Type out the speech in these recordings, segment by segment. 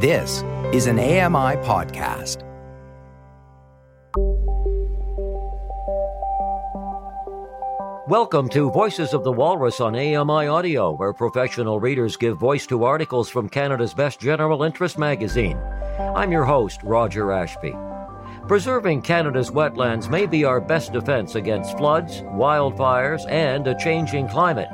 This is an AMI podcast. Welcome to Voices of the Walrus on AMI Audio, where professional readers give voice to articles from Canada's best general interest magazine. I'm your host, Roger Ashby. Preserving Canada's wetlands may be our best defense against floods, wildfires, and a changing climate.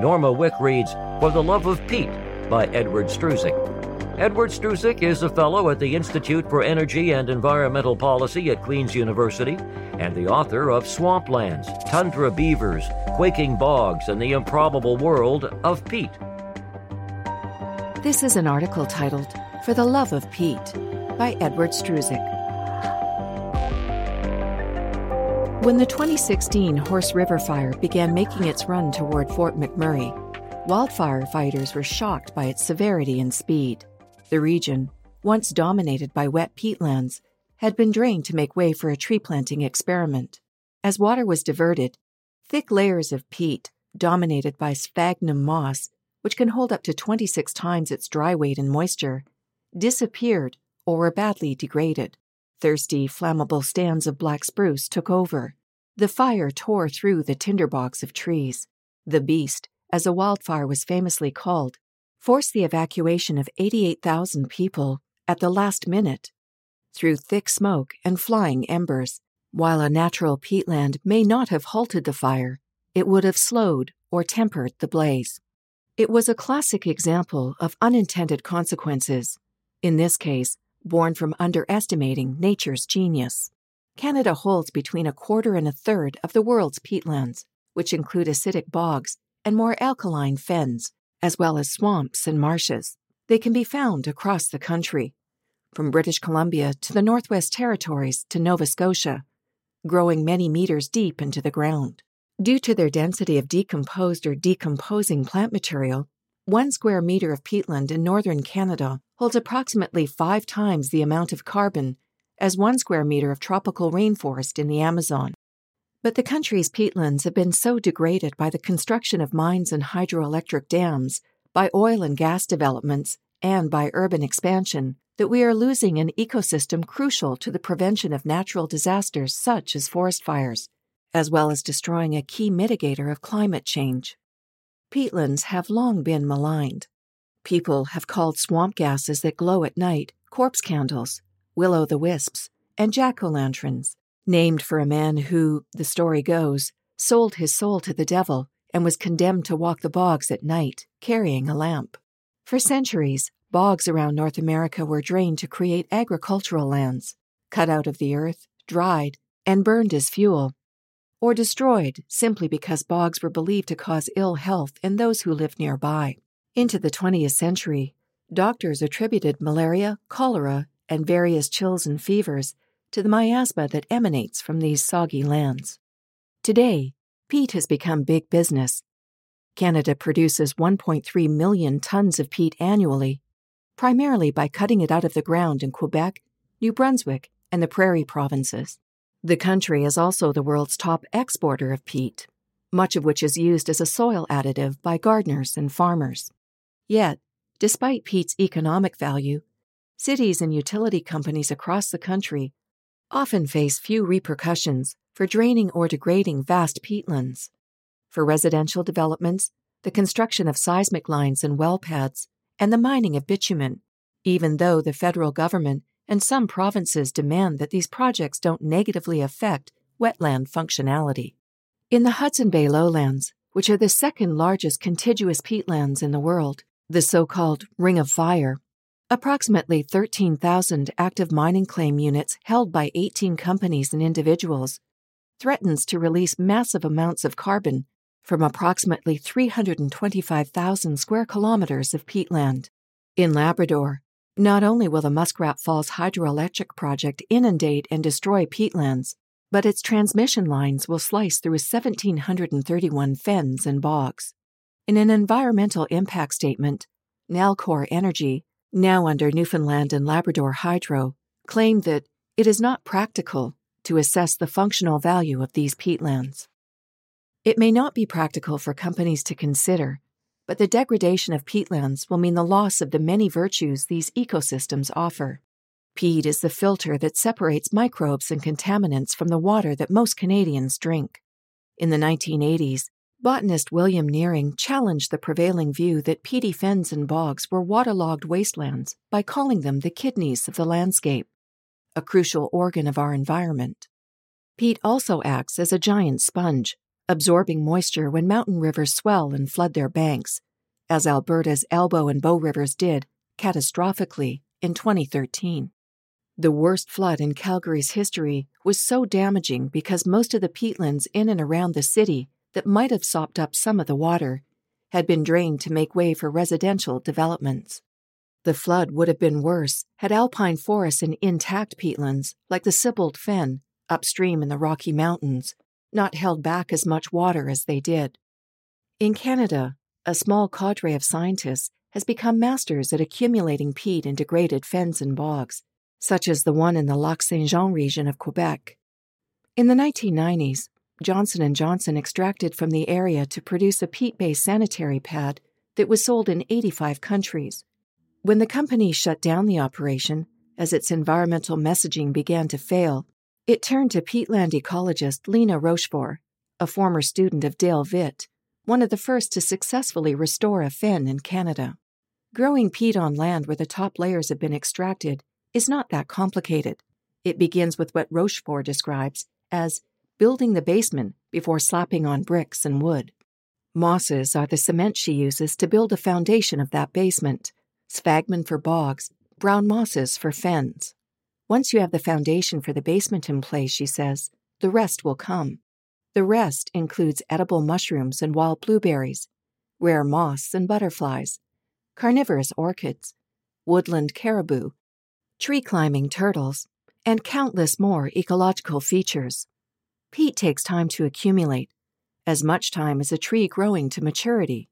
Norma Wick reads For the Love of Peat by Edward Struzik. Edward Struzik is a fellow at the Institute for Energy and Environmental Policy at Queen's University and the author of Swamplands, Tundra Beavers, Quaking Bogs, and the Improbable World of Peat. This is an article titled For the Love of Peat by Edward Struzik. When the 2016 Horse River Fire began making its run toward Fort McMurray, wildfire fighters were shocked by its severity and speed. The region, once dominated by wet peatlands, had been drained to make way for a tree planting experiment. As water was diverted, thick layers of peat, dominated by sphagnum moss, which can hold up to 26 times its dry weight in moisture, disappeared or were badly degraded. Thirsty, flammable stands of black spruce took over. The fire tore through the tinderbox of trees. The beast, as a wildfire was famously called, forced the evacuation of 88,000 people at the last minute through thick smoke and flying embers. While a natural peatland may not have halted the fire, it would have slowed or tempered the blaze. It was a classic example of unintended consequences. In this case, born from underestimating nature's genius. Canada holds between a quarter and a third of the world's peatlands, which include acidic bogs and more alkaline fens, as well as swamps and marshes. They can be found across the country, from British Columbia to the Northwest Territories to Nova Scotia, growing many meters deep into the ground. Due to their density of decomposed or decomposing plant material, one square meter of peatland in northern Canada holds approximately five times the amount of carbon as one square meter of tropical rainforest in the Amazon. But the country's peatlands have been so degraded by the construction of mines and hydroelectric dams, by oil and gas developments, and by urban expansion that we are losing an ecosystem crucial to the prevention of natural disasters such as forest fires, as well as destroying a key mitigator of climate change peatlands have long been maligned. People have called swamp gases that glow at night corpse candles, will o' the wisps, and jack o' lanterns, named for a man who, the story goes, sold his soul to the devil and was condemned to walk the bogs at night, carrying a lamp. For centuries, bogs around North America were drained to create agricultural lands, cut out of the earth, dried, and burned as fuel or destroyed simply because bogs were believed to cause ill health in those who lived nearby. Into the 20th century, doctors attributed malaria, cholera, and various chills and fevers to the miasma that emanates from these soggy lands. Today, peat has become big business. Canada produces 1.3 million tons of peat annually, primarily by cutting it out of the ground in Quebec, New Brunswick, and the Prairie provinces. The country is also the world's top exporter of peat, much of which is used as a soil additive by gardeners and farmers. Yet, despite peat's economic value, cities and utility companies across the country often face few repercussions for draining or degrading vast peatlands. For residential developments, the construction of seismic lines and well pads, and the mining of bitumen, even though the federal government and some provinces demand that these projects don't negatively affect wetland functionality. In the Hudson Bay lowlands, which are the second largest contiguous peatlands in the world, the so called Ring of Fire, approximately 13,000 active mining claim units held by 18 companies and individuals, threatens to release massive amounts of carbon from approximately 325,000 square kilometers of peatland. In Labrador, not only will the Muskrat Falls hydroelectric project inundate and destroy peatlands, but its transmission lines will slice through 1,731 fens and bogs. In an environmental impact statement, Nalcor Energy, now under Newfoundland and Labrador Hydro, claim that it is not practical to assess the functional value of these peatlands. It may not be practical for companies to consider but the degradation of peatlands will mean the loss of the many virtues these ecosystems offer. Peat is the filter that separates microbes and contaminants from the water that most Canadians drink. In the 1980s, botanist William Niering challenged the prevailing view that peaty fens and bogs were waterlogged wastelands by calling them the kidneys of the landscape, a crucial organ of our environment. Peat also acts as a giant sponge, absorbing moisture when mountain rivers swell and flood their banks, as Alberta's Elbow and Bow rivers did, catastrophically, in 2013. The worst flood in Calgary's history was so damaging because most of the peatlands in and around the city that might have sopped up some of the water had been drained to make way for residential developments. The flood would have been worse had alpine forests and intact peatlands, like the Sibbald Fen, upstream in the Rocky Mountains, not held back as much water as they did. In Canada, a small cadre of scientists has become masters at accumulating peat in degraded fens and bogs such as the one in the Lac Saint Jean region of Quebec. In the 1990s, Johnson & Johnson extracted from the area to produce a peat-based sanitary pad that was sold in 85 countries. When the company shut down the operation, as its environmental messaging began to fail, it turned to peatland ecologist Lena Rochefort, a former student of Dale Vitt, one of the first to successfully restore a fen in Canada. Growing peat on land where the top layers have been extracted is not that complicated. It begins with what Rochefort describes as building the basement before slapping on bricks and wood. Mosses are the cement she uses to build a foundation of that basement, sphagnum for bogs, brown mosses for fens. Once you have the foundation for the basement in place, she says, the rest will come. The rest includes edible mushrooms and wild blueberries, rare moths and butterflies, carnivorous orchids, woodland caribou, tree climbing turtles, and countless more ecological features. Peat takes time to accumulate, as much time as a tree growing to maturity,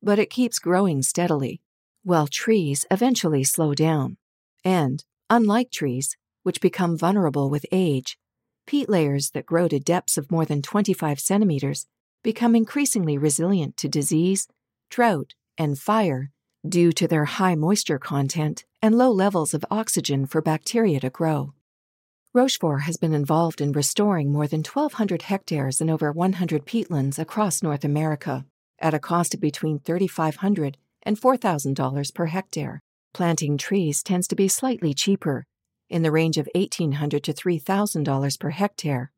but it keeps growing steadily, while trees eventually slow down. And, unlike trees, which become vulnerable with age, peat layers that grow to depths of more than 25 centimeters become increasingly resilient to disease, drought, and fire due to their high moisture content and low levels of oxygen for bacteria to grow. Rochefort has been involved in restoring more than 1,200 hectares and over 100 peatlands across North America at a cost of between $3,500 and $4,000 per hectare. Planting trees tends to be slightly cheaper, in the range of $1,800 to $3,000 per hectare.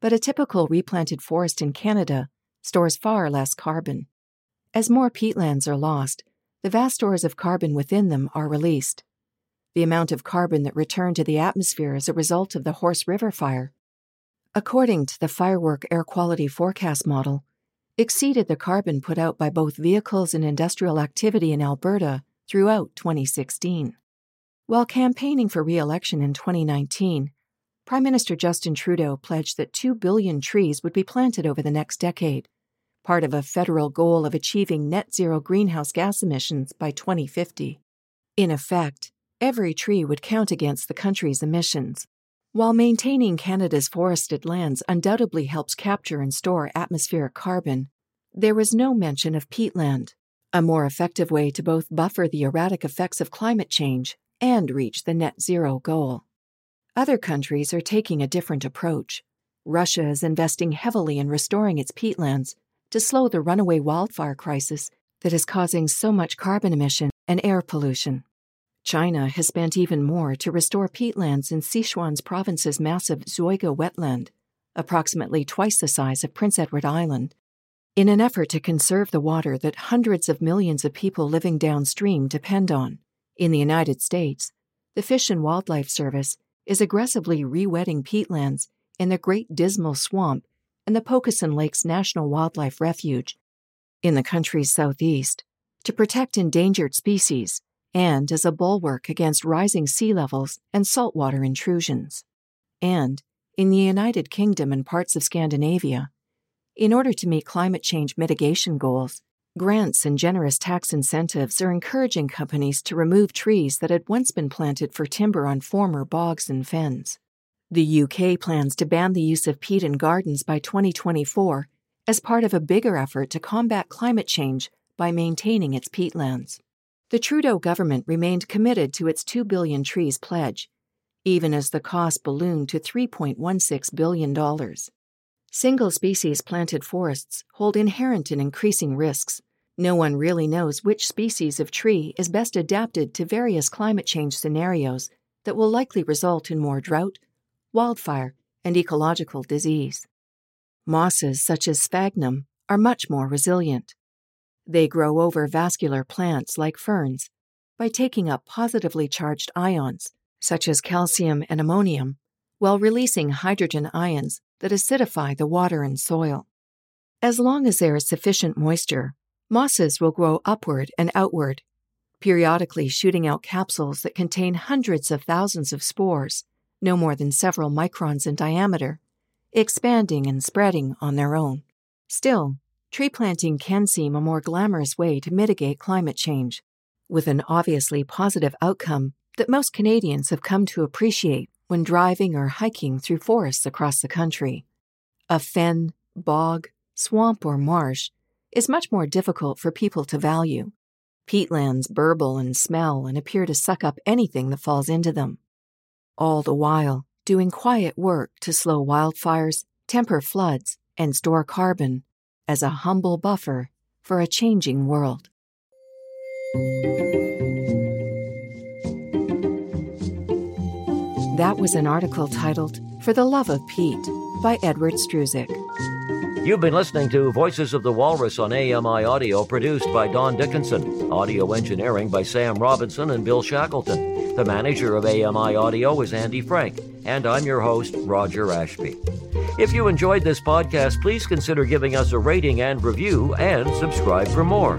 But a typical replanted forest in Canada stores far less carbon. As more peatlands are lost, the vast stores of carbon within them are released. The amount of carbon that returned to the atmosphere as a result of the Horse River fire, according to the Firework Air Quality Forecast Model, exceeded the carbon put out by both vehicles and industrial activity in Alberta throughout 2016. While campaigning for re election in 2019, Prime Minister Justin Trudeau pledged that 2 billion trees would be planted over the next decade part of a federal goal of achieving net zero greenhouse gas emissions by 2050. In effect, every tree would count against the country's emissions. While maintaining Canada's forested lands undoubtedly helps capture and store atmospheric carbon, there was no mention of peatland, a more effective way to both buffer the erratic effects of climate change and reach the net zero goal. Other countries are taking a different approach. Russia is investing heavily in restoring its peatlands to slow the runaway wildfire crisis that is causing so much carbon emission and air pollution. China has spent even more to restore peatlands in Sichuan province's massive Zoige wetland, approximately twice the size of Prince Edward Island, in an effort to conserve the water that hundreds of millions of people living downstream depend on. In the United States, the Fish and Wildlife Service is aggressively re-wetting peatlands in the Great Dismal Swamp and the Pocosin Lakes National Wildlife Refuge in the country's southeast to protect endangered species and as a bulwark against rising sea levels and saltwater intrusions. And in the United Kingdom and parts of Scandinavia, in order to meet climate change mitigation goals, grants and generous tax incentives are encouraging companies to remove trees that had once been planted for timber on former bogs and fens. The UK plans to ban the use of peat in gardens by 2024 as part of a bigger effort to combat climate change by maintaining its peatlands. The Trudeau government remained committed to its 2 billion trees pledge, even as the cost ballooned to $3.16 billion. Single species planted forests hold inherent and increasing risks. No one really knows which species of tree is best adapted to various climate change scenarios that will likely result in more drought, wildfire, and ecological disease. Mosses such as sphagnum are much more resilient. They grow over vascular plants like ferns by taking up positively charged ions, such as calcium and ammonium, while releasing hydrogen ions that acidify the water and soil. As long as there is sufficient moisture, mosses will grow upward and outward, periodically shooting out capsules that contain hundreds of thousands of spores, no more than several microns in diameter, expanding and spreading on their own. Still, tree planting can seem a more glamorous way to mitigate climate change, with an obviously positive outcome that most Canadians have come to appreciate when driving or hiking through forests across the country. A fen, bog, swamp, or marsh is much more difficult for people to value. Peatlands burble and smell and appear to suck up anything that falls into them. All the while, doing quiet work to slow wildfires, temper floods, and store carbon as a humble buffer for a changing world. That was an article titled For the Love of Peat by Edward Struzik. You've been listening to Voices of the Walrus on AMI Audio, produced by Don Dickinson. Audio engineering by Sam Robinson and Bill Shackleton. The manager of AMI Audio is Andy Frank, and I'm your host, Roger Ashby. If you enjoyed this podcast, please consider giving us a rating and review and subscribe for more.